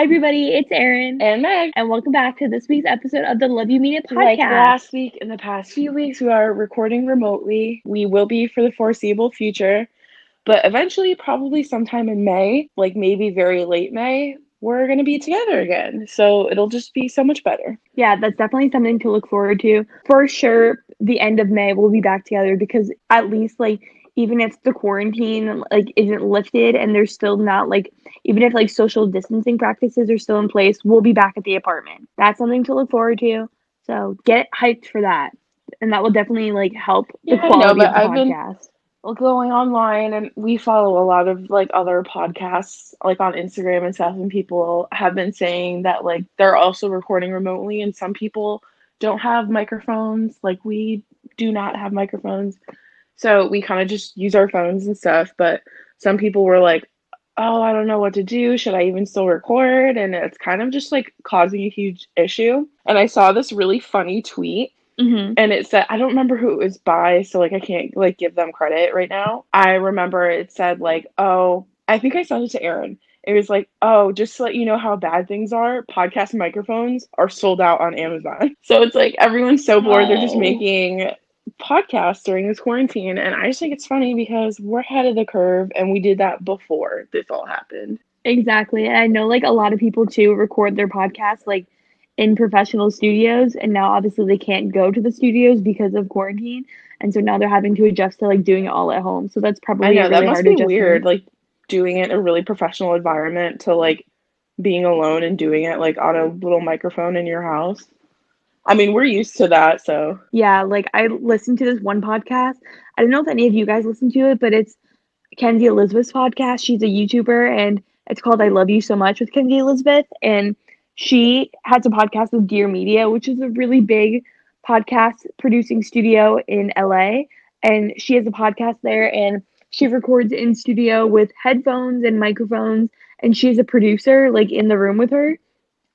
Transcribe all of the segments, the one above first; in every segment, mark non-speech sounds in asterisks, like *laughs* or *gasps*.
Hi, everybody. It's Erin. And Meg. And welcome back to this week's episode of the Love You Mean It podcast. Like last week and the past few weeks, we are recording remotely. We will be for the foreseeable future. But eventually, probably sometime in May, like maybe very late May, we're going to be together again. So it'll just be so much better. Yeah, that's definitely something to look forward to. For sure, the end of May, we'll be back together because at least, like, even if the quarantine like isn't lifted and there's still not like even if like social distancing practices are still in place we'll be back at the apartment that's something to look forward to so get hyped for that and that will definitely like help the Yeah, quality know, of the I've been- podcast Going online, and we follow a lot of like other podcasts, like on Instagram and stuff, and people have been saying that like they're also recording remotely, and some people don't have microphones. Like we do not have microphones. So we kind of just use our phones and stuff. But some people were like, oh, I don't know what to do. Should I even still record? And it's kind of just like causing a huge issue. And I saw this really funny tweet mm-hmm. and it said I don't remember who it was by, so like I can't like give them credit right now. I remember it said like, oh, I think I sent it to Erin. It was like, oh, just to let you know how bad things are, podcast microphones are sold out on Amazon. *laughs* So it's like everyone's so bored, they're just Oh. making podcasts during this quarantine. And I just think it's funny because we're ahead of the curve and we did that before this all happened. exactly and i know like a lot of people too record their podcasts like in professional studios and now obviously they can't go to the studios because of quarantine and so now they're having to adjust to like doing it all at home so that's probably I know a that really must hard be adjustment. weird, like doing it in a really professional environment to like being alone and doing it like on a little microphone in your house. I mean, we're used to that, so Yeah, like I listened to this one podcast. I don't know if any of you guys listen to it, but it's Kenzie Elizabeth's podcast. She's a YouTuber and it's called I Love You So Much with Kenzie Elizabeth. And she has a podcast with Dear Media, which is a really big podcast producing studio in LA. And she has a podcast there and she records in studio with headphones and microphones. And she's a producer, like in the room with her.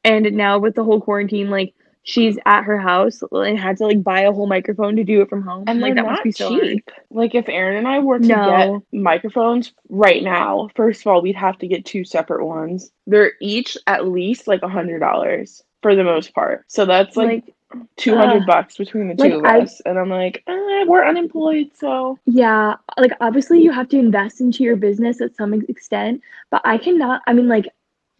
And now with the whole quarantine, like she's at her house and had to like buy a whole microphone to do it from home. and like that must be so hard. cheap. Like if Erin and I were to No. get microphones right now, first of all, we'd have to get two separate ones. They're each at least like a hundred dollars for the most part. So that's like, Like, two hundred uh, bucks between the like, two of I- us. And I'm like, eh, we're unemployed, so yeah, like obviously you have to invest into your business at some extent, but I cannot. I mean, like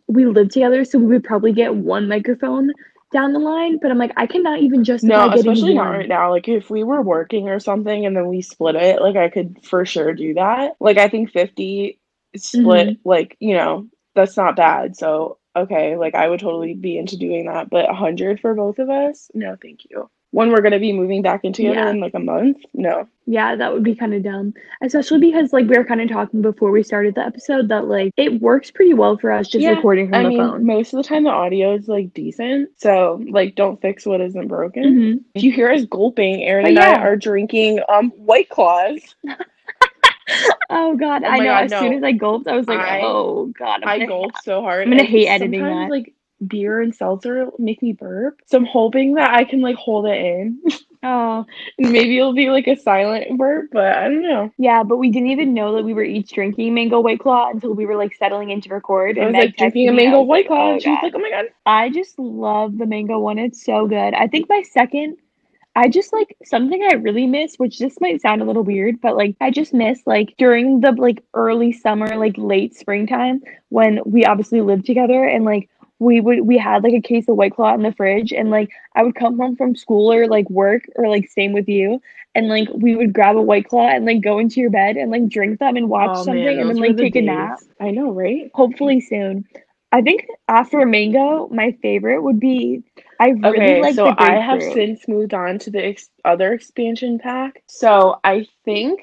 we live together, so we would probably get one microphone down the line. But I'm like, I cannot even just No, especially not right now. Like if we were working or something and then we split it, like I could for sure do that. Like I think 50 split, Mm-hmm. like, you know, that's not bad. So, okay, like I would totally be into doing that, but 100 for both of us? No, thank you. When we're going to be moving back in together Yeah. in like a month? No. Yeah, that would be kind of dumb. Especially because like we were kind of talking before we started the episode that like it works pretty well for us just Yeah, recording from I the mean, phone. most of the time the audio is like decent. So, like don't fix what isn't broken. Mhm. If you hear us gulping, Erin and yeah. I are drinking um White Claws. *laughs* Oh God, Oh I know. God, as soon as I gulped, I was like, I- "Oh God, I'm I gonna gulp so hard. I'm gonna hate editing that. Like beer and seltzer make me burp, so I'm hoping that I can like hold it in. *laughs* Oh, and maybe it'll be like a silent burp, but I don't know. yeah, but we didn't even know that we were each drinking mango white claw until we were like settling in to record. I was like drinking a mango white claw, "Oh, and she was like, "Oh my god." I just love the mango one. It's so good. I think my second, I just like something I really miss, which this might sound a little weird, but like I just miss like during the like early summer, like late springtime when we obviously lived together and like we would we had like a case of white claw in the fridge and like I would come home from school or like work or like same with you and like we would grab a white claw and like go into your bed and like drink them and watch Oh, something man, and then like the take a nap I know, right? hopefully soon. I think after mango, my favorite would be I really Okay, like so the I have since moved on to the ex- other expansion pack. So I think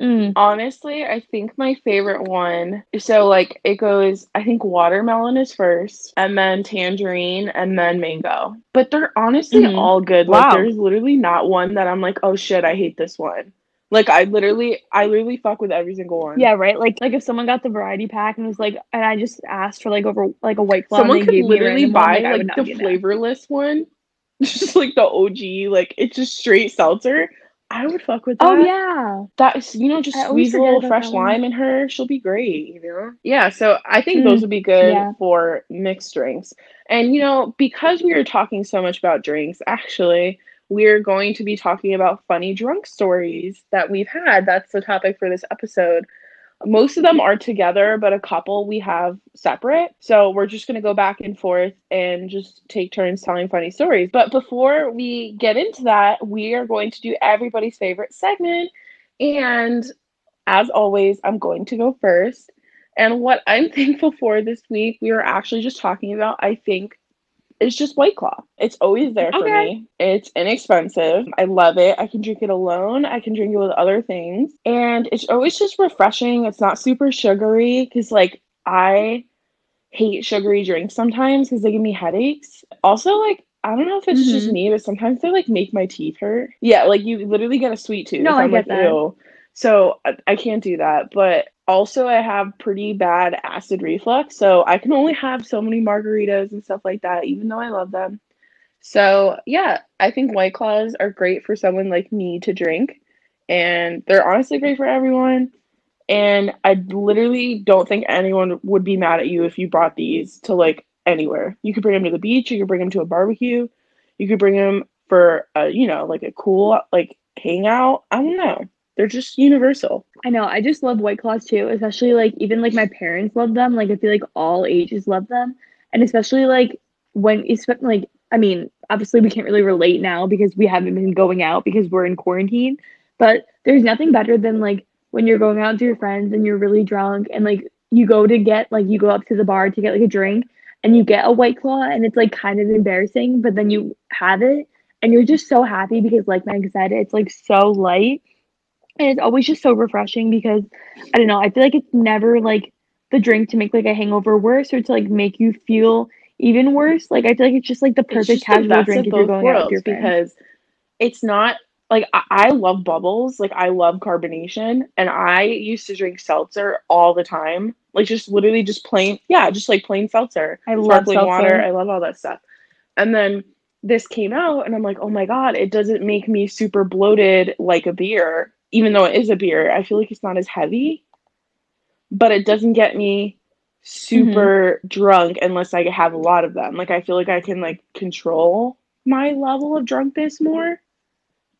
Mm. Honestly, I think my favorite one. So like it goes. I think watermelon is first, and then tangerine, and then mango. But they're honestly Mhm. all good. Like Wow. there's literally not one that I'm like, oh shit, I hate this one. Like I literally, I literally fuck with every single one. Yeah, right. Like like if someone got the variety pack and was like, and I just asked for like over like a white claw, Someone could gave me a literally one, buy like, like the flavorless one, *laughs* just like the OG. Like it's just straight seltzer. I would fuck with that. Oh yeah. That's you know, just squeeze a little fresh lime in her. She'll be great, you know? Yeah, so I think Mm, those would be good yeah. for mixed drinks. And you know, because we are talking so much about drinks, actually, we're going to be talking about funny drunk stories that we've had. That's the topic for this episode. Most of them are together, but a couple we have separate. So we're just going to go back and forth and just take turns telling funny stories. But before we get into that, we are going to do everybody's favorite segment. And as always, I'm going to go first. And what I'm *laughs* thankful for this week, we were actually just talking about, I think, it's just White Claw. It's always there for Okay. me. It's inexpensive. I love it. I can drink it alone. I can drink it with other things. And it's always just refreshing. It's not super sugary because, like, I hate sugary drinks sometimes because they give me headaches. Also, like, I don't know if it's just Mhm. me, but sometimes they like make my teeth hurt. Yeah, like you literally get a sweet tooth. No, I get like, that. ew. So I, I can't do that. But also, I have pretty bad acid reflux, so I can only have so many margaritas and stuff like that, even though I love them. So yeah, I think White Claws are great for someone like me to drink, and they're honestly great for everyone. And I literally don't think anyone would be mad at you if you brought these to like anywhere. You could bring them to the beach, you could bring them to a barbecue, you could bring them for a, you know, like a cool like hangout. I don't know. They're just universal. I know. I just love White Claws too, especially like even like my parents love them. Like I feel like all ages love them, and especially like when espe- like I mean, obviously we can't really relate now because we haven't been going out because we're in quarantine. But there's nothing better than like when you're going out with your friends and you're really drunk and like you go to get like you go up to the bar to get like a drink and you get a White Claw and it's like kind of embarrassing, but then you have it and you're just so happy because like Meg said, it's like so light. And it's always just so refreshing because I don't know, I feel like it's never like the drink to make like a hangover worse or to like make you feel even worse. Like I feel like it's just like the perfect just the casual drink if you're going out with your friends. because it's not like I, I love bubbles, like I love carbonation, and I used to drink seltzer all the time, like just literally just plain, yeah, just like plain seltzer, I love sparkling water. I love all that stuff. And then this came out, and I'm like, oh my god, it doesn't make me super bloated like a beer, even though it is a beer. I feel like it's not as heavy, but it doesn't get me super drunk unless I have a lot of them. Like I feel like I can like control my level of drunkenness more,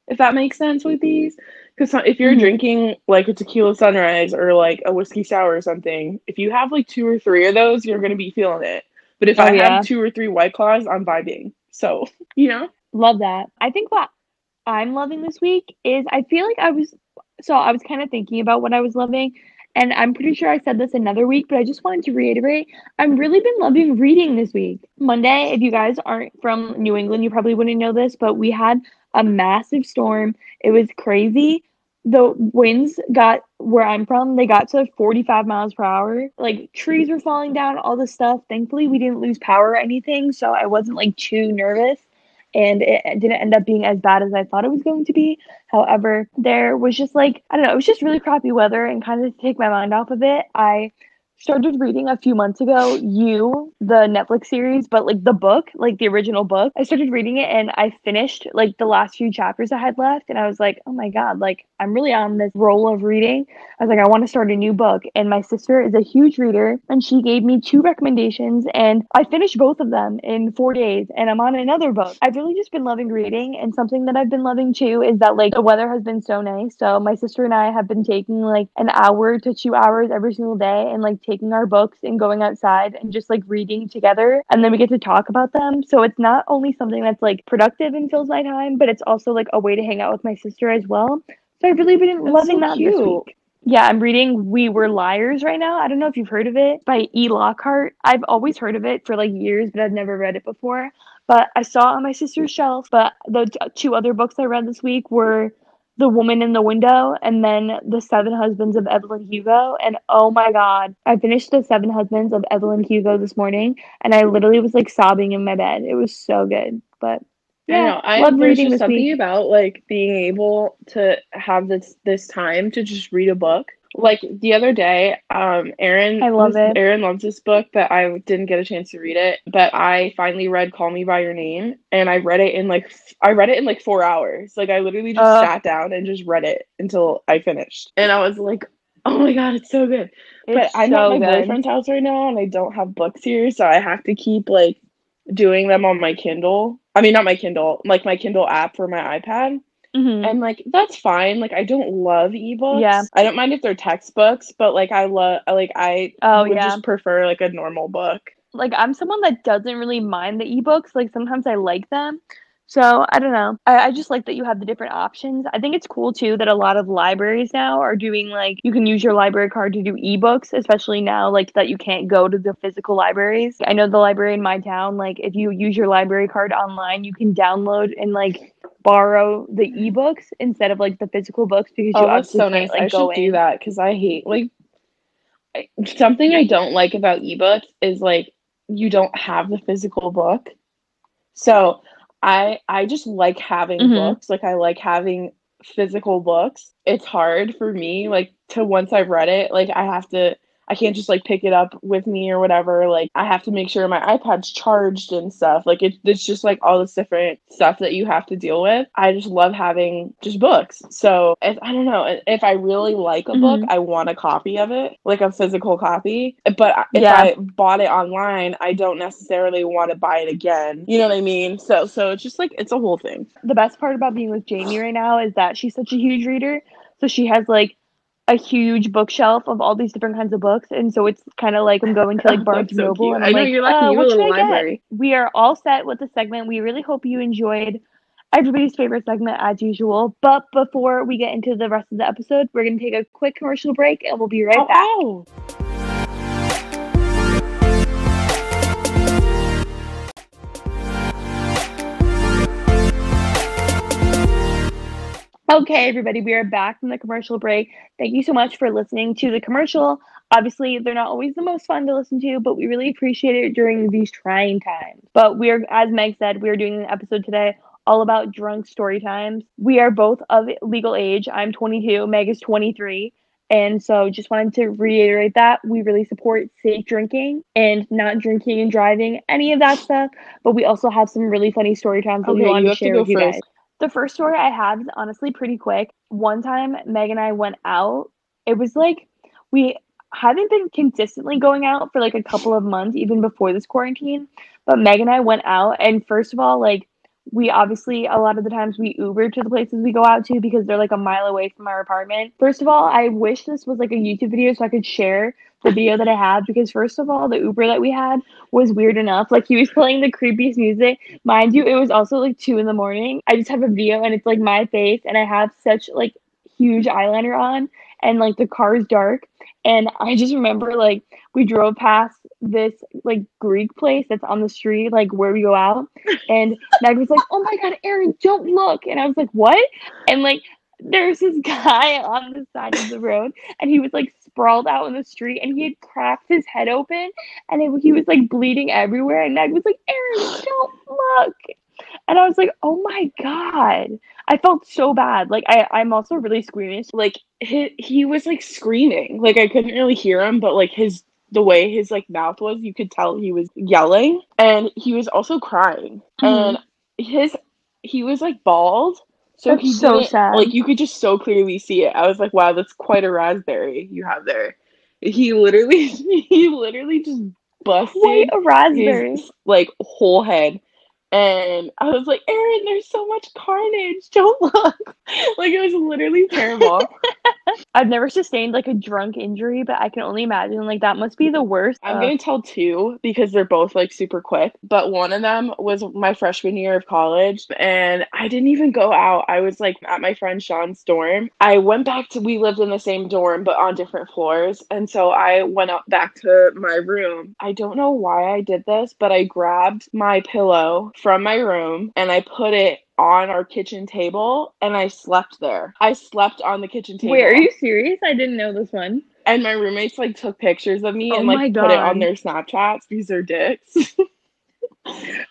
if that makes sense with these. Because if you're Mhm. drinking like a tequila sunrise or like a whiskey sour or something, if you have like two or three of those, you're gonna be feeling it. But if Oh, I yeah. have two or three white claws, I'm vibing. So *laughs* you know, Love that. I think what I'm loving this week is I feel like I was so I was kind of thinking about what I was loving and I'm pretty sure I said this another week, but I just wanted to reiterate I've really been loving reading this week. Monday, if you guys aren't from New England, you probably wouldn't know this, but we had a massive storm. It was crazy. The winds got where I'm from, they got to 45 miles per hour. Like trees were falling down, all this stuff. Thankfully, we didn't lose power or anything, so I wasn't like too nervous and it didn't end up being as bad as I thought it was going to be. However, there was just like, I don't know, it was just really crappy weather and kind of to take my mind off of it. I started reading a few months ago you the netflix series but like the book like the original book i started reading it and i finished like the last few chapters i had left and i was like oh my god like i'm really on this roll of reading. I was like i want to start a new book. And my sister is a huge reader and she gave me two recommendations and i finished both of them in four days and i'm on another book. I've really just been loving reading and something that i've been loving too is that like the weather has been so nice. So my sister and i have been taking like an hour to two hours every single day and like taking our books and going outside and just like reading together and then we get to talk about them so it's not only something that's like productive and fills my time but it's also like a way to hang out with my sister as well so i've really been That's loving so that this week yeah, I'm reading We Were Liars right now. I don't know if you've heard of it by E. Lockhart. I've always heard of it for like years, but I've never read it before. But I saw it on my sister's shelf. But the two other books I read this week were The Woman in the Window and then The Seven Husbands of Evelyn Hugo. And oh my God, I finished The Seven Husbands of Evelyn Hugo this morning and I literally was like sobbing in my bed. It was so good. But I yeah, know. I love reading just something week. about like being able to have this this time to just read a book Like the other day, um, Erin, I love it. Erin loves this book, but I didn't get a chance to read it. But I finally read "Call Me by Your Name," and I read it in like f- I read it in like four hours. Like I literally just Uh. sat down and just read it until I finished, and I was like, "Oh my god, it's so good!" but I'm so at my good. boyfriend's house right now, and I don't have books here, so I have to keep like doing them on my Kindle. I mean, not my Kindle, like my Kindle app for my iPad. Mhm. And like that's fine. Like I don't love ebooks. Yeah. I don't mind if they're textbooks, but like I love like I Oh, would yeah. just prefer like a normal book. like I'm someone that doesn't really mind the ebooks. Like sometimes I like them. So I don't know. I, I just like that you have the different options. I think it's cool too that a lot of libraries now are doing like you can use your library card to do ebooks, especially now like that you can't go to the physical libraries. I know the library in my town, like if you use your library card online, you can download and like borrow the ebooks instead of like the physical books because you Oh, that's obviously so can't nice. like I go should in. do that because I hate like I, something I don't like about ebooks is like you don't have the physical book. So I I just like having Mhm. books. Like I like having physical books. It's hard for me like to once I've read it, like I have to I can't just like pick it up with me or whatever. Like I have to make sure my iPad's charged and stuff. Like it, it's just like all this different stuff that you have to deal with. I just love having just books. So if, I don't know if I really like a book, Mhm. I want a copy of it, like a physical copy. But if Yeah. I bought it online, I don't necessarily want to buy it again. You know what I mean? So so it's just like it's a whole thing. the best part about being with Jamie right now is that she's such a huge reader. So she has like a huge bookshelf of all these different kinds of books, and so it's kind of like I'm going to like *laughs* Barnes so Noble, cute. and I I'm know like, you're like uh, you what a should little I get? library. We are all set with the segment. We really hope you enjoyed everybody's favorite segment as usual. But before we get into the rest of the episode, we're gonna take a quick commercial break, and we'll be right back. Oh, Okay, everybody, we are back from the commercial break. Thank you so much for listening to the commercial. Obviously, they're not always the most fun to listen to, but we really appreciate it during these trying times. But we are, as Meg said, we are doing an episode today all about drunk story times. We are both of legal age. I'm 22, Meg is 23. And so just wanted to reiterate that we really support safe drinking and not drinking and driving, any of that stuff. But we also have some really funny story times that we Okay, wanted you to to share go with you guys. The first story I have is honestly pretty quick. One time, Meg and I went out. It was like we haven't been consistently going out for like a couple of months, even before this quarantine. But Meg and I went out, and first of all, like we obviously a lot of the times we Uber to the places we go out to because they're like a mile away from our apartment. First of all, I wish this was like a YouTube video so I could share the video that I have because first of all, the Uber that we had was weird enough. Like he was playing the creepiest music. Mind you, it was also like two in the morning. I just have a video and it's like my face and I have such like huge eyeliner on and like the car is dark. And I just remember like we drove past this like Greek place that's on the street, like where we go out. And Meg was like, Oh my god, Erin, don't look. And I was like, What? And like there's this guy on the side of the road and he was like sprawled out in the street and he had cracked his head open and it, he was like bleeding everywhere and Meg was like Erin don't look. And I was like oh my god. I felt so bad. Like I, I'm also really squeamish. Like he, he was like screaming. Like i couldn't really hear him but like his the way his like mouth was you could tell he was yelling and he was also crying. Mhm. and his he was like bald so That's he so sad. like you could just so clearly see it i was like wow that's quite a raspberry you have there he literally *laughs* he literally just busted wait a raspberry his like whole head and I was like, Erin, there's so much carnage. Don't *laughs* look. like it was literally terrible. *laughs* I've never sustained like a drunk injury but I can only imagine like that must be the worst I'm gonna tell two because they're both like super quick. But one of them was my freshman year of college, and I didn't even go out. I was like at my friend Sean's dorm. I went back to we lived in the same dorm but on different floors, and so I went up back to my room. I don't know why I did this, but I grabbed my pillow from my room and I put it on our kitchen table and I slept there. I slept on the kitchen table. wait are you serious I didn't know this one And my roommates like took pictures of me Oh and like put it on their Snapchats because they're dicks. *laughs*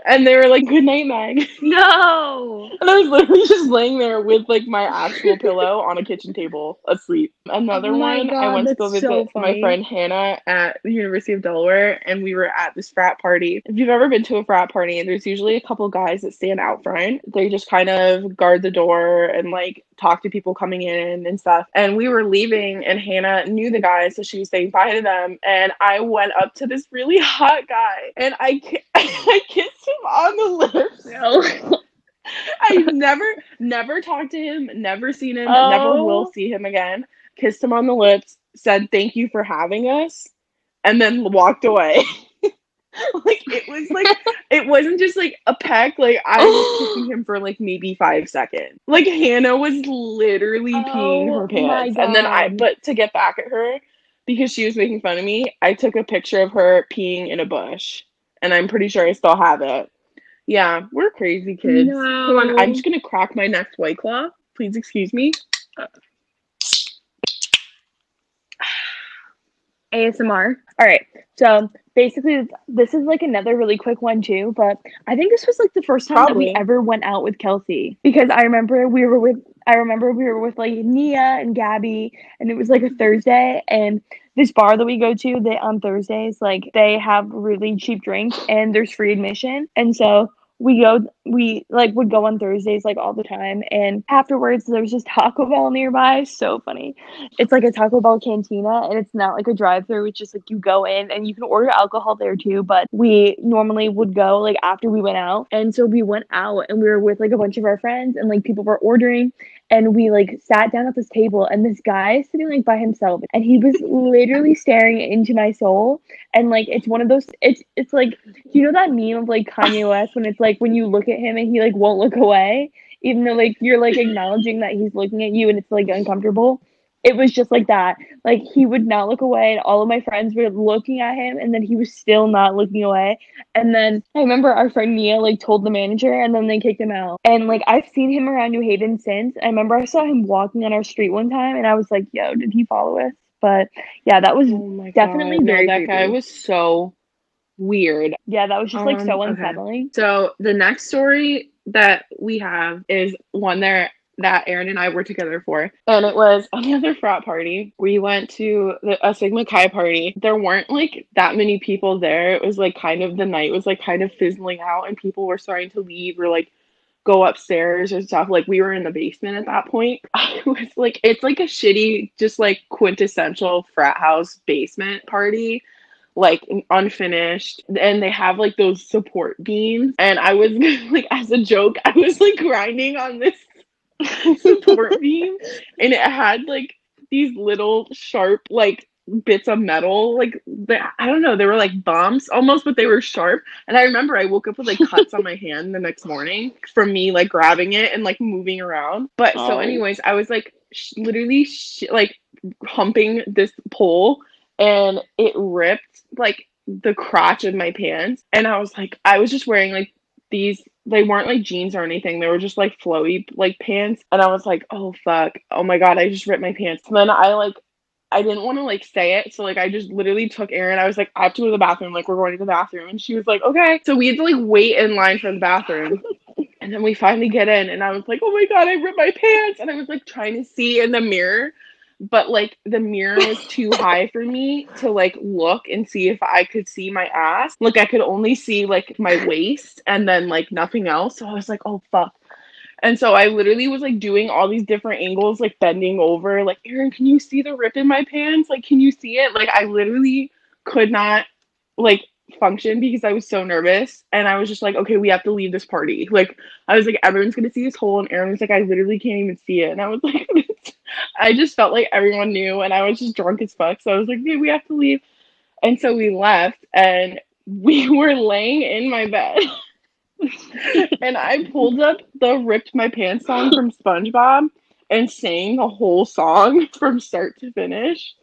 and they were like, "Good night, Meg." No. And I was literally just laying there with like my actual pillow on a kitchen table, asleep. Another Oh one, I went to go visit so my friend Hannah at the University of Delaware, and we were at this frat party. If you've ever been to a frat party, there's usually a couple guys that stand out front. They just kind of guard the door and like talk to people coming in and stuff. And we were leaving, and Hannah knew the guy, so she was saying bye to them. And I went up to this really *laughs* hot guy, and I ki- *laughs* I kissed him on the lips. *laughs* No. I've never, never talked to him, never seen him, never Oh. will see him again. Kissed him on the lips, said thank you for having us, and then walked away. *laughs* like it was like it wasn't just like a peck. Like I was kissing *gasps* him for like maybe five seconds. Like Hannah was literally peeing Oh her pants, and then I. But to get back at her, because she was making fun of me, I took a picture of her peeing in a bush, and I'm pretty sure I still have it. Yeah, we're crazy kids. Hold on, I'm just gonna crack my next white claw. Please excuse me. ASMR. All right. So basically, this is like another really quick one too. But I think this was like the first time that we ever went out with Kelsey because I remember we were with. I remember we were with like Nia and Gabby, and it was like a Thursday, and this bar that we go to, they on Thursdays, like they have really cheap drinks and there's free admission, and so we go we like would go on Thursdays like all the time. And afterwards there's just Taco Bell nearby. So funny. It's like a Taco Bell cantina and it's not like a drive through it's just like you go in and you can order alcohol there too. But we normally would go like after we went out. And so we went out and we were with like a bunch of our friends and like people were ordering and we like sat down at this table and this guy sitting like by himself and he was literally staring into my soul and like it's one of those it's it's like you know that meme of like Kanye West when it's like when you look at him and he like won't look away, even though like you're like acknowledging that he's looking at you and it's like uncomfortable. It was just like that. Like he would not look away, and all of my friends were looking at him, and then he was still not looking away. And then I remember our friend Nia like told the manager, and then they kicked him out. And like I've seen him around New Haven since. I remember I saw him walking on our street one time, and I was like, "Yo, did he follow us?" But yeah, that was Oh Definitely God. very no, that guy creepy. was so weird. yeah, that was just like so Um, okay. unsettling. So the next story that we have is one there that Erin and I were together for, and it was *laughs* another frat party. We went to the, a Sigma Chi party. There weren't like that many people there. It was like kind of the night was like kind of fizzling out, and people were starting to leave or like go upstairs or stuff. Like we were in the basement at that point. *laughs* I was like, it's like a shitty, just like quintessential frat house basement party like unfinished and they have like those support beams and i was *laughs* like as a joke i was like grinding on this *laughs* support beam and it had like these little sharp like bits of metal like the, i don't know they were like bumps almost but they were sharp. And i remember i woke up with like cuts on my *laughs* hand the next morning from me like grabbing it and like moving around. But so Oh. anyways i was like sh- literally sh- like humping this pole and it ripped like the crotch of my pants. And i was like i was just wearing like these they weren't like jeans or anything. They were just like flowy like pants. And i was like oh fuck. Oh my god i just ripped my pants. And then i like i didn't want to like say it so like i just literally took Erin. i was like i have to go to the bathroom. Like we're going to the bathroom. And she was like okay. So we had to like wait in line for the bathroom. *laughs* And then we finally get in and i was like oh my god i ripped my pants. And i was like trying to see in the mirror but like the mirror was too high for me to like look and see if I could see my ass. Like I could only see like my waist and then like nothing else. So I was like, oh fuck. And so I literally was like doing all these different angles, like bending over, like, Erin, can you see the rip in my pants? Like, can you see it? Like, I literally could not like function because I was so nervous. And I was just like, okay, we have to leave this party. Like, I was like, everyone's gonna see this hole. And Erin was like, I literally can't even see it. And I was *laughs* like, I just felt like everyone knew. And I was just drunk as fuck. So I was like, okay, we have to leave. And so we left and we *laughs* were laying in my bed. *laughs* and I pulled up the Ripped My Pants song from SpongeBob and sang the whole song *laughs* from start to finish.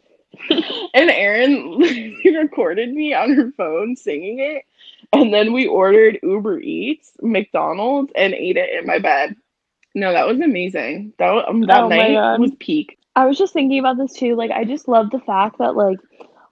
and Erin recorded me on her phone singing it. And then we ordered Uber Eats, McDonald's, and ate it in my bed. No, that was amazing. That um, that Oh night was peak. I was just thinking about this too. Like, I just love the fact that like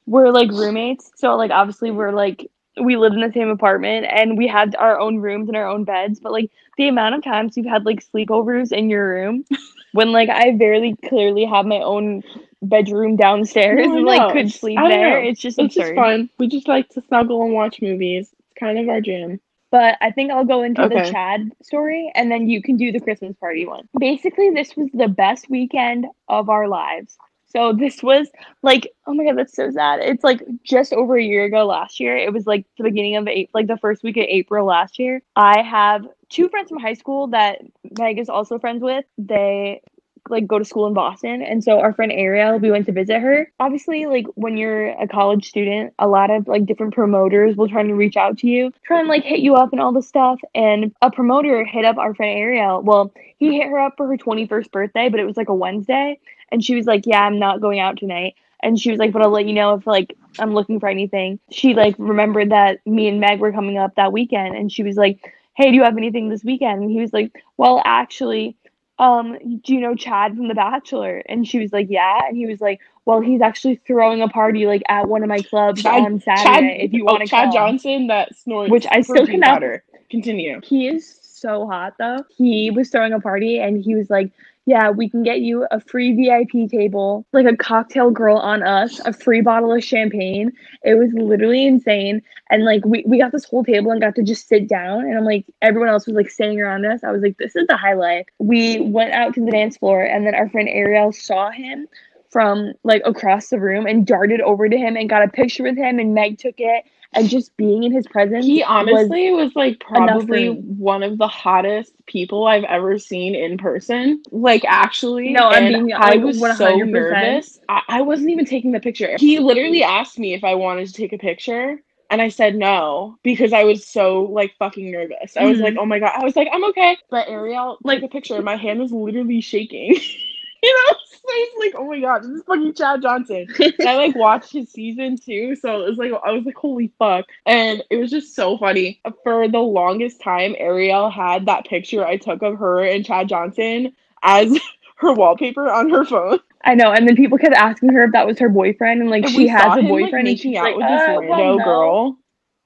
we're like roommates. So like obviously we're like we lived in the same apartment and we had our own rooms and our own beds. But like the amount of times you've had like sleepovers in your room *laughs* when like I very clearly have my own bedroom downstairs No, and like could sleep there. know. It's just It's absurd. just fun. We just like to snuggle and watch movies. It's kind of our jam. But I think I'll go into the Chad story and then you can do the Christmas party one. Basically, this was the best weekend of our lives. So this was like, oh my god, that's so sad. It's like just over a year ago last year. It was like the beginning of April, like the first week of April last year. I have two friends from high school that Meg is also friends with. They like go to school in Boston. And so our friend Ariel, we went to visit her. Obviously, like when you're a college student, a lot of like different promoters will try to reach out to you, try and like hit you up and all this stuff. And a promoter hit up our friend Ariel. Well, he hit her up for her 21st birthday, but it was like a Wednesday. And she was like, Yeah, I'm not going out tonight. And she was like, But I'll let you know if like I'm looking for anything. She like remembered that me and Meg were coming up that weekend. And she was like, Hey, do you have anything this weekend? And he was like, Well, actually, um, do you know Chad from The Bachelor? And she was like, yeah. And he was like, well, he's actually throwing a party like at one of my clubs Chad- on Saturday. if you oh, want to Chad come. Johnson that snorts Which I still cannot- powder. Continue. He is so hot though. He was throwing a party and he was like, yeah, we can get you a free VIP table, like a cocktail girl on us, a free bottle of champagne. It was literally insane. And like we, we got this whole table and got to just sit down and I'm like everyone else was like sitting around us. I was like, this is the highlight. We went out to the dance floor and then our friend Ariel saw him from like across the room and darted over to him and got a picture with him and Meg took it and just being in his presence He honestly was, like probably one of the hottest people I've ever seen in person. Like actually, No, I'm being, I was so 100%. nervous. I-, I wasn't even taking the picture. He literally asked me if I wanted to take a picture. And I said no because I was so like fucking nervous. I was Mhm. like, oh my god. I was like, I'm okay. But Ariel Like- a picture my hand was literally shaking. *laughs* *laughs* you know, so it's like, oh my god, this is fucking Chad Johnson. And I like *laughs* watched his season too, so it was like I was like, holy fuck. And it was just so funny. For the longest time, Ariel had that picture I took of her and Chad Johnson as *laughs* her wallpaper on her phone. I know, and then people kept asking her if that was her boyfriend, and like And she has a boyfriend, like, and she's making out like, with this uh, rando well, no. girl.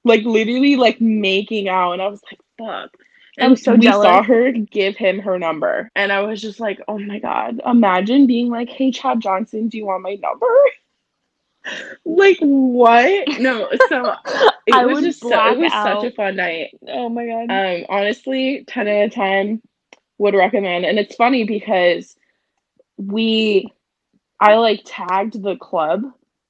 Like literally like making out and I was like, fuck. I was so we jealous. saw her give him her number. And I was just like, oh my god. Imagine being like, hey Chad Johnson, do you want my number? *laughs* like what? No, so *laughs* it I was just so, it was out. such a fun night. Oh my god. Um, honestly, 10 out of 10 would recommend. And it's funny because we, I like tagged the club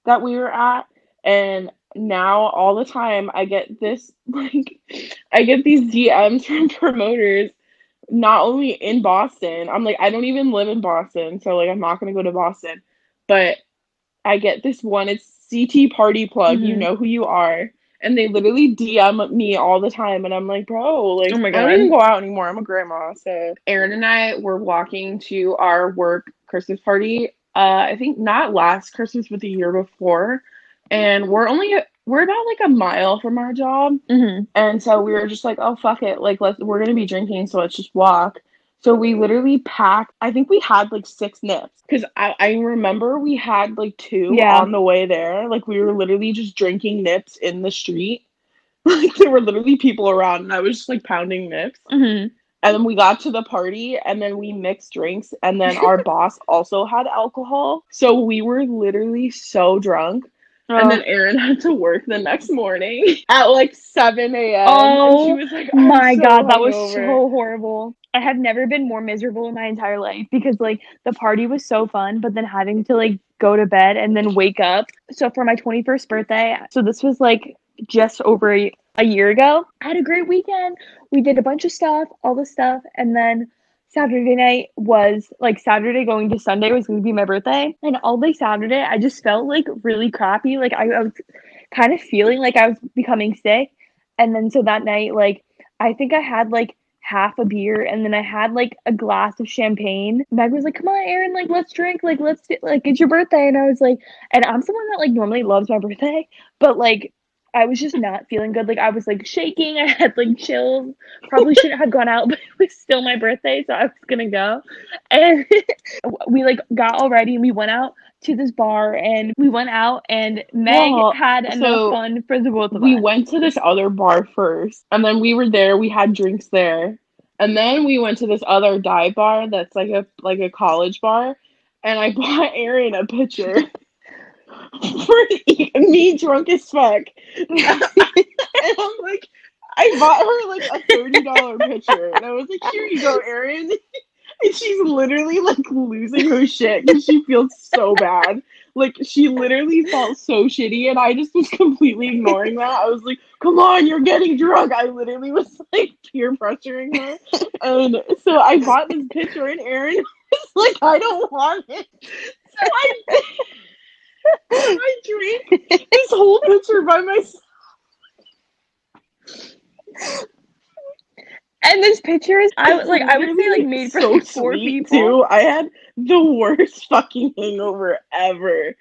that we were at, and now all the time I get this, *laughs* like, I get these DMs from *laughs* promoters, not only in Boston. I'm like, I don't even live in Boston, so like, I'm not gonna go to Boston, but I get this one, it's CT Party Plug, you Mhm. know who you are. And they literally DM me all the time, and I'm like, bro, like, Oh my God. I don't even go out anymore. I'm a grandma. So, Erin and I were walking to our work Christmas party. Uh, I think not last Christmas, but the year before. And we're only we're about like a mile from our job, hmm and so we were just like, oh fuck it, like let's we're gonna be drinking, so let's just walk. So we literally packed. I think we had like six nips because I, I remember we had like two Yeah. on the way there. Like we were literally just drinking nips in the street. *laughs* Like there were literally people around, and I was just like pounding nips. hmm And then we got to the party, and then we mixed drinks, and then our *laughs* boss also had alcohol. So we were literally so drunk. And oh. then Erin *laughs* had to work the next morning *laughs* at like 7 a.m. Oh, and she oh was like, my so god, that was hungover." so horrible. I have never been more miserable in my entire life because like the party was so fun, but then having to like go to bed and then wake up. So for my 21st birthday, so this was like just over a, a year ago. I had a great weekend. We did a bunch of stuff, all this stuff, and then Saturday night was like Saturday going to Sunday was going to be my birthday. And all day Saturday, I just felt like really crappy. Like I, I was kind of feeling like I was becoming sick. And then so that night, like I think I had like half a beer and then I had like a glass of champagne. Meg was like, "Come on, Erin, like let's drink, like let's like it's your birthday." And I was like, and I'm someone that like normally loves my birthday, but like I was just not feeling good. Like I was like shaking. *laughs* I had like chills. Probably shouldn't have gone out, *laughs* but it was still my birthday, so I was gonna go. And *laughs* we like got all ready and we went out to this bar and we went out and Meg Well, had enough so fun for the both of us. we went to this other bar first, and then we were there. We had drinks there, and then we went to this other dive bar that's like a like a college bar, and I bought Erin a pitcher for *laughs* me drunk as fuck, *laughs* and I'm like, I bought her like a thirty dollar pitcher, and I was like, here you go, Erin. *laughs* And she's literally like losing her shit because she feels so bad. Like she literally felt so shitty, and I just was completely ignoring that. I was like, "Come on, you're getting drunk." I literally was like peer pressuring her, and so I bought this picture, and Erin was like, "I don't want it." So I, I drank this whole picture by myself. And this picture is I It's like I would say like made for so like four sweet, people. too. I had the worst fucking hangover ever.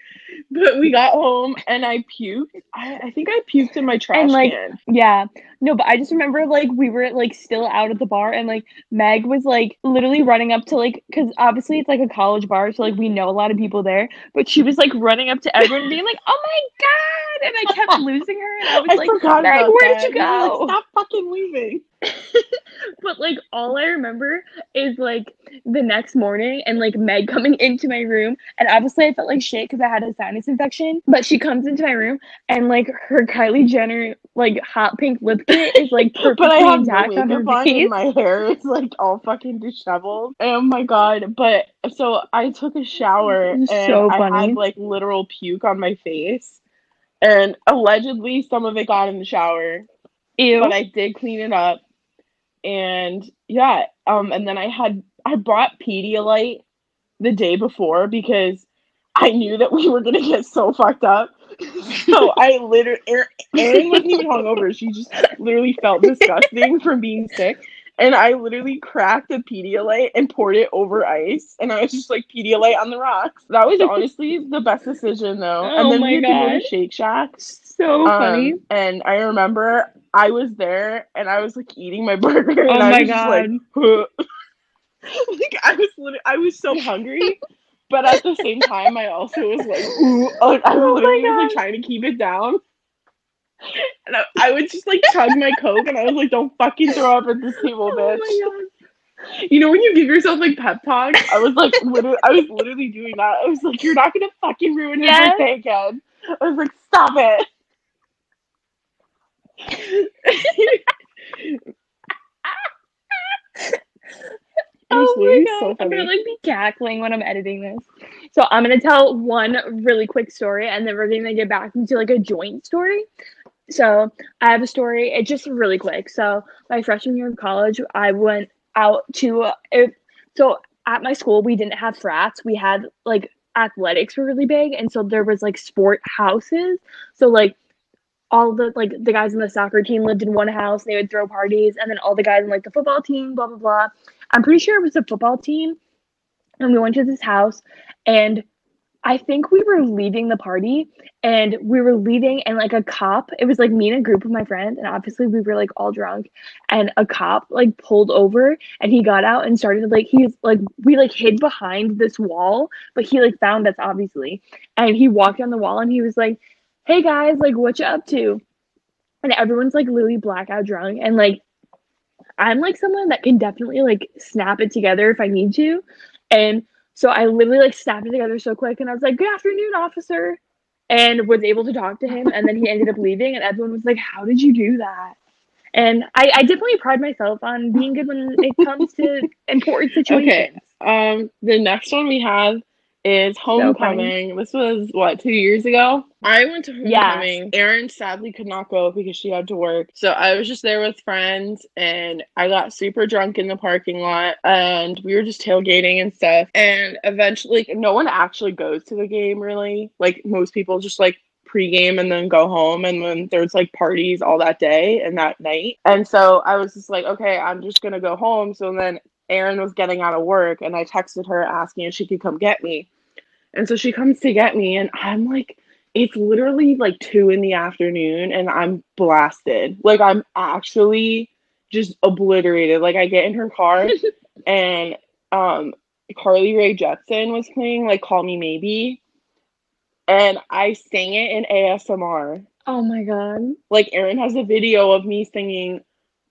But we got home and I puked. I, I think I puked in my trash And, like, can. Yeah. No, but I just remember like we were like still out at the bar and like Meg was like literally running up to like because obviously it's like a college bar, so like we know a lot of people there. But she was like running up to everyone being like, Oh my god and I kept losing her and I was I like, forgot Meg, about where that. did you were like, go? Stop fucking leaving. *laughs* But like all I remember is like the next morning and like Meg coming into my room and obviously I felt like shit because I had a sinus infection. But she comes into my room and like her Kylie Jenner like hot pink lip kit is like perfectly *laughs* But I have no intact on her makeup on face. and my hair is like all fucking disheveled. Oh my god. But so I took a shower and It's so I had like literal puke on my face. And allegedly some of it got in the shower. Ew. but I did clean it up. And yeah, um, and then I had I brought Pedialyte the day before because I knew that we were gonna get so fucked up. *laughs* So I literally, Erin, Erin wasn't even hungover. She just literally felt disgusting from being sick. And I literally cracked a Pedialyte and poured it over ice. And I was just like, Pedialyte on the rocks. That was honestly *laughs* the best decision, though. Oh and then my we had to go God. to Shake Shack. so Um, funny. and I remember I was there and I was like eating my *laughs* burger and Oh I my was just like, God. *laughs* Like I was literally, I was so hungry, but at the same time I also was like, ooh, like I Oh literally was like trying to keep it down. And I, I would just like chug my coke and I was like, don't fucking throw up at this table, Oh bitch. god. You know when you give yourself like pep talks? I was like literally I was literally doing that. I was like, You're not gonna fucking ruin your Yes. birthday again. I was like, stop it. *laughs* It Oh my god. so I'm gonna like be cackling when I'm editing this. So I'm gonna tell one really quick story and then we're gonna get back into like a joint story. So I have a story. It's just really quick. So my freshman year of college, I went out to uh, it, so at my school we didn't have frats. We had like athletics were really big, and so there was like sport houses. So like all the like the guys in the soccer team lived in one house. They would throw parties, and then all the guys in like the football team, blah blah blah. I'm pretty sure it was the football team, and we went to this house, and I think we were leaving the party, and we were leaving, and like a cop. It was like me and a group of my friends, and obviously we were like all drunk, and a cop like pulled over, and he got out and started like he's like we like hid behind this wall, but he like found us obviously, and he walked on the wall, and he was like hey guys, like what you up to? And everyone's like literally blackout drunk and like I'm like someone that can definitely like snap it together if I need to. And so I literally like snapped it together so quick and I was like, Good afternoon, officer and was able to talk to him and then he ended up leaving and everyone was like, How did you do that? And I, I definitely pride myself on being good when it comes to important *laughs* situations. Okay. Um, the next one we have is homecoming. this was what two years ago. I went to homecoming. Erin sadly could not go because she had to work, so I was just there with friends, and I got super drunk in the parking lot, and we were just tailgating and stuff. And eventually, no one actually goes to the game really. Like most people just like pregame and then go home and then there's like parties all that day and that night. And so I was just like, okay, I'm just gonna go home. So then Erin was getting out of work and I texted her asking if she could come get me. And so she comes to get me and I'm like it's literally like two in the afternoon and I'm blasted. Like I'm actually just obliterated. Like I get in her car *laughs* and um Carly Rae Jepsen was playing like Call Me Maybe and I sang it in ASMR. Oh my god. Like Erin has a video of me singing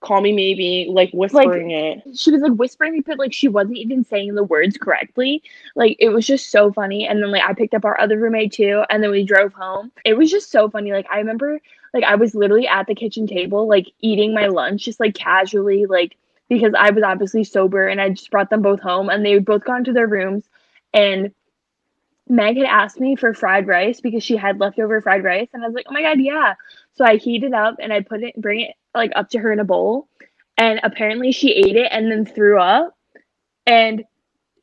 Call Me Maybe, like whispering like, it. She was like whispering it but like she wasn't even saying the words correctly. Like it was just so funny. And then like I picked up our other roommate too, and then we drove home. It was just so funny. Like I remember like I was literally at the kitchen table, like eating my lunch, just like casually, like because I was obviously sober and I just brought them both home and they both gone to their rooms and Meg had asked me for fried rice because she had leftover fried rice, and I was like, "Oh my god, yeah!" So I heat it up and I put it, bring it like up to her in a bowl, and apparently she ate it and then threw up, and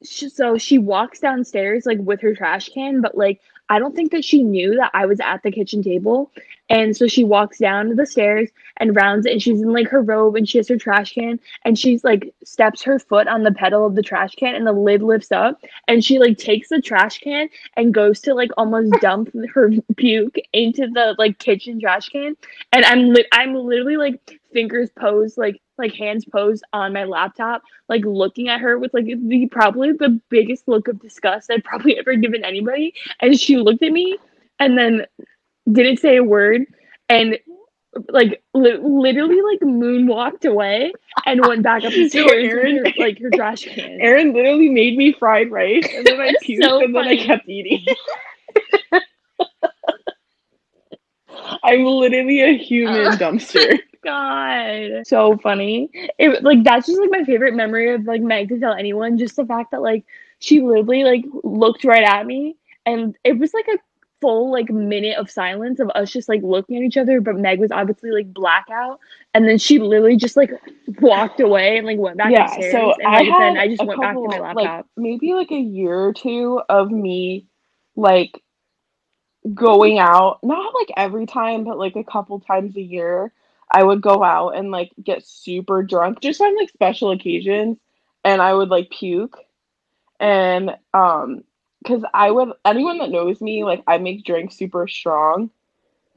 she, so she walks downstairs like with her trash can, but like I don't think that she knew that I was at the kitchen table. And so she walks down the stairs and rounds it, and she's in like her robe and she has her trash can and she's like steps her foot on the pedal of the trash can and the lid lifts up and she like takes the trash can and goes to like almost *laughs* dump her puke into the like kitchen trash can. And I'm li- I'm literally like fingers posed like like hands posed on my laptop, like looking at her with like the probably the biggest look of disgust I've probably *laughs* ever given anybody. And she looked at me and then didn't say a word and like li- literally like moonwalked away and went back up the stairs Erin, her, *laughs* like her trash can. *laughs* Erin literally made me fried rice and then I puked so and then I kept eating. I'm literally a human dumpster god, so funny. It like that's just like my favorite memory of like Meg to tell anyone. Just the fact that like she literally like looked right at me, and it was like a full like minute of silence of us just like looking at each other. But Meg was obviously like blackout, and then she literally just like walked away and like went back yeah, upstairs. So and like, I then I just went back to my laptop. Like, maybe like a year or two of me like going out not like every time but like a couple times a year I would go out and like get super drunk just on like special occasions and I would like puke. And um cuz I would anyone that knows me like I make drinks super strong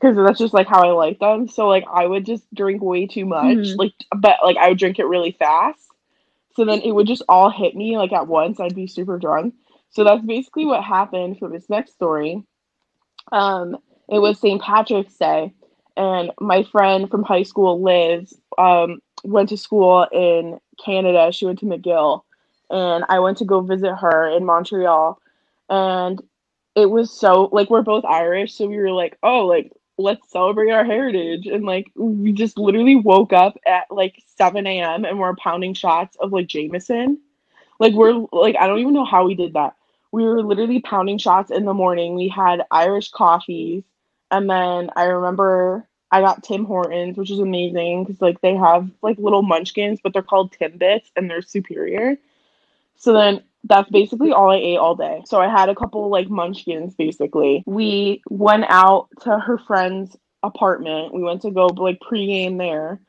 cuz that's just like how I like them. So like I would just drink way too much mm-hmm. like but like I would drink it really fast. So then it would just all hit me like at once. I'd be super drunk. So that's basically what happened for this next story. Um it was St. Patrick's Day and my friend from high school, Liz, um, went to school in Canada. She went to McGill, and I went to go visit her in Montreal. And it was so like we're both Irish, so we were like, oh, like let's celebrate our heritage. And like we just literally woke up at like 7 a.m. and we're pounding shots of like Jameson. Like we're like I don't even know how we did that. We were literally pounding shots in the morning. We had Irish coffees and then I remember I got Tim Hortons, which is amazing because like they have like little munchkins, but they're called Timbits and they're superior. So then that's basically all I ate all day. So I had a couple like munchkins basically. We went out to her friend's apartment. We went to go like pregame there.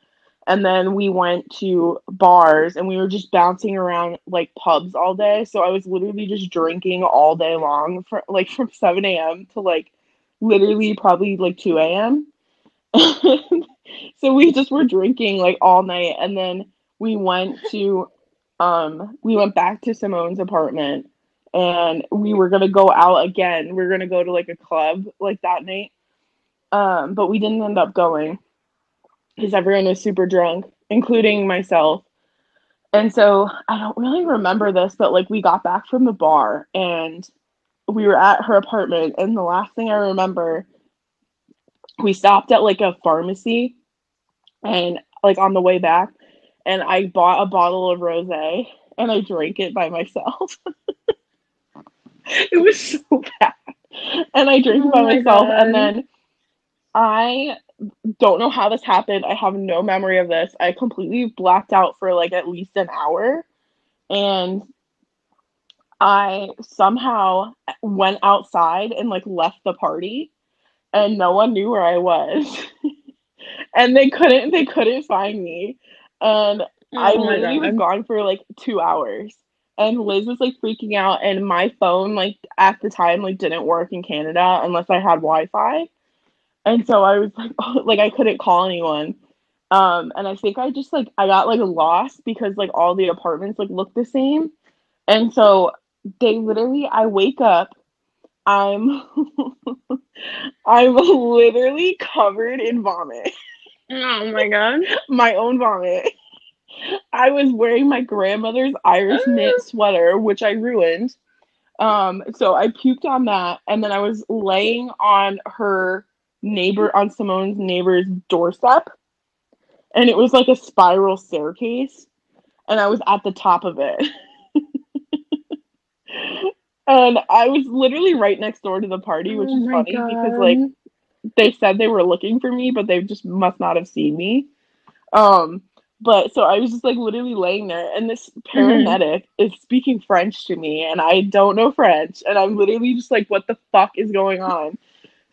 And then we went to bars and we were just bouncing around like pubs all day. So I was literally just drinking all day long for like from 7 a.m. to like literally probably like 2 a.m. *laughs* so we just were drinking like all night and then we went to um we went back to Simone's apartment and we were gonna go out again. We are gonna go to like a club like that night. Um, but we didn't end up going because everyone was super drunk, including myself. And so I don't really remember this, but like we got back from the bar and we were at her apartment and the last thing I remember we stopped at like a pharmacy and like on the way back and I bought a bottle of rosé and I drank it by myself. *laughs* it was so bad. And I drank oh it by oh my myself God. and then I don't know how this happened. I have no memory of this. I completely blacked out for like at least an hour and I somehow went outside and like left the party and no one knew where I was. *laughs* and they couldn't they couldn't find me. And oh I literally was gone for like two hours. and Liz was like freaking out, and my phone like at the time like didn't work in Canada unless I had Wi-Fi, and so I was like, oh, *laughs* like I couldn't call anyone. Um, and I think I just like I got like lost because like all the apartments like looked the same, and so they literally I wake up, I'm *laughs* I'm literally covered in vomit. Oh my god. *laughs* my own vomit. I was wearing my grandmother's Irish knit sweater, which I ruined. Um, so I puked on that, and then I was laying on her neighbor, on Simone's neighbor's doorstep, and it was like a spiral staircase, and I was at the top of it. *laughs* and I was literally right next door to the party, which Oh is funny because like they said they were looking for me, but they just must not have seen me. Um, but so I was just like literally laying there, and this paramedic is speaking French to me, and I don't know French, and I'm literally just like, what the fuck is going on?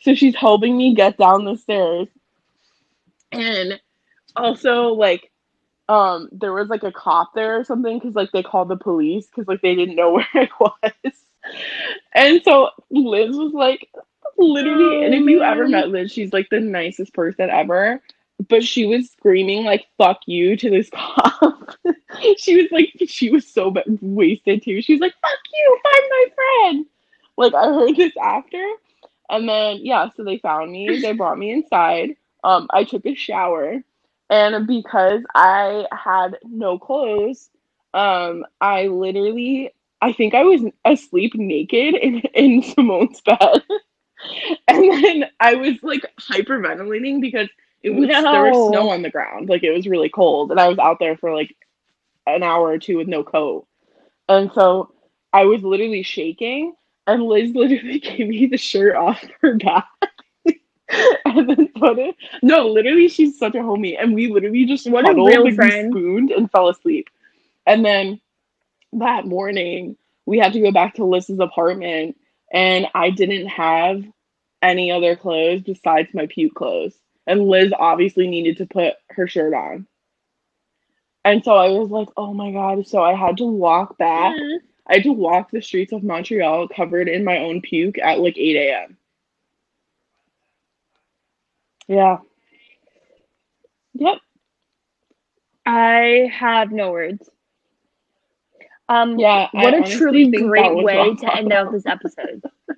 So she's helping me get down the stairs, and also like, um, there was like a cop there or something because like they called the police because like they didn't know *laughs* where I was, and so Liz was like, literally, and if you ever met Liz, she's like the nicest person ever but she was screaming like "fuck you" to this *laughs* cop. she was like, she was so wasted too. She was like, "Fuck you, find my friend." Like I heard this after, and then yeah, so they found me. They *laughs* brought me inside. Um, I took a shower, and because I had no clothes, um, I literally, I think I was asleep naked in in *laughs* Simone's bed. And then I was like hyperventilating because it was there was snow on the ground. Like it was really cold. And I was out there for like an hour or two with no coat. And so I was literally shaking and Liz literally *laughs* gave me the shirt off her back. *laughs* and then put it no, literally she's such a homie. And we literally just What a real friend. spooned and fell asleep. And then that morning we had to go back to Liz's apartment and I didn't have any other clothes besides my puke clothes. And Liz obviously needed to put her shirt on. And so I was like, oh my God. So I had to walk back. Mm-hmm. I had to walk the streets of Montreal covered in my own puke at like 8 a.m. Yeah. Yep. I have no words. Um, Yeah. What a truly great way to end out this episode. *laughs*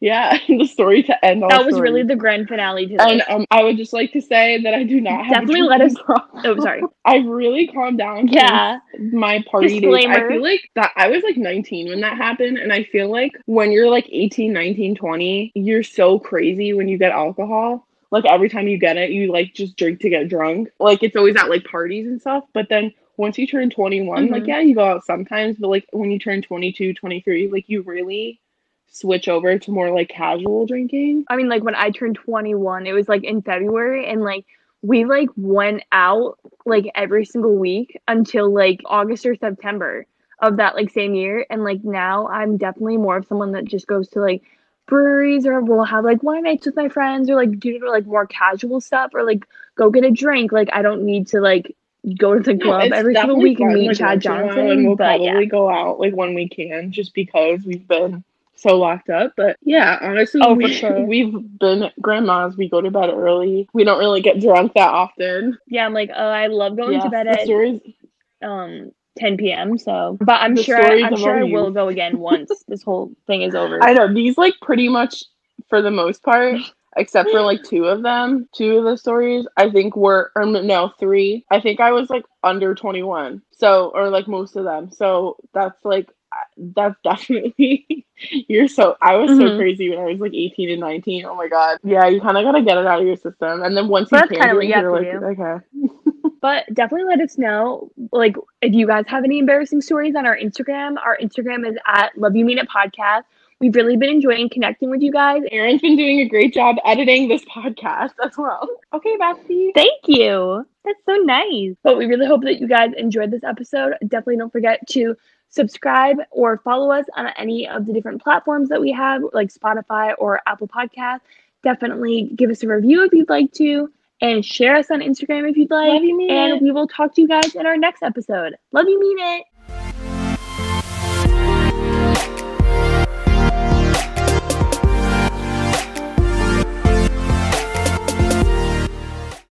Yeah. *laughs* the story to end That was stories. really the grand finale to And um, I would just like to say that I do not have Definitely a let us- *laughs* problem. Oh, sorry. I've really calmed down. Yeah. my party days. I feel like that I was like 19 when that happened, and I feel like when you're like 18, 19, 20, you're so crazy when you get alcohol. Like every time you get it, you like just drink to get drunk. Like it's always at like parties and stuff. But then once you turn 21, like Mhm. yeah, you go out sometimes, but like when you turn 22, 23, like you really switch over to more like casual drinking. I mean, like when I turned 21, it was like in February, and like we like went out like every single week until like August or September of that like same year. And like now I'm definitely more of someone that just goes to like breweries or we'll have like wine nights with my friends or like do like more casual stuff or like go get a drink. Like I don't need to like go to the club it's every single week and meet Chad once in a while, Johnson. and we'll but probably yeah. go out like when we can, just because we've been so locked up. But yeah, honestly, Oh, we, sure. we've been grandmas. We go to bed early. We don't really get drunk that often. Yeah, I'm like, oh, I love going Yeah, to bed at stories. um 10 p.m. So, but I'm The sure stories I'm sure I will go again once this whole thing is over. *laughs* I know these like pretty much for the most part. *laughs* Except for like two of them, two of the stories, I think were, or no, three. I think I was like under 21. So, or like most of them. So that's like, that's *laughs* definitely, you're so, I was so Mhm. crazy when I was like 18 and 19. Oh my God. Yeah, you kind of got to get it out of your system. And then once you But that's can kinda do what it, you you're like, do. okay. *laughs* But definitely let us know, like, if you guys have any embarrassing stories on our Instagram. Our Instagram is at Love You Mean It Podcast. We've really been enjoying connecting with you guys. Erin's been doing a great job editing this podcast as well. Okay, Betsy. Thank you. That's so nice. But we really hope that you guys enjoyed this episode. Definitely don't forget to subscribe or follow us on any of the different platforms that we have, like Spotify or Apple Podcast. Definitely give us a review if you'd like to, and share us on Instagram if you'd like. Love you, mean and we will talk to you guys in our next episode. Love you, mean it.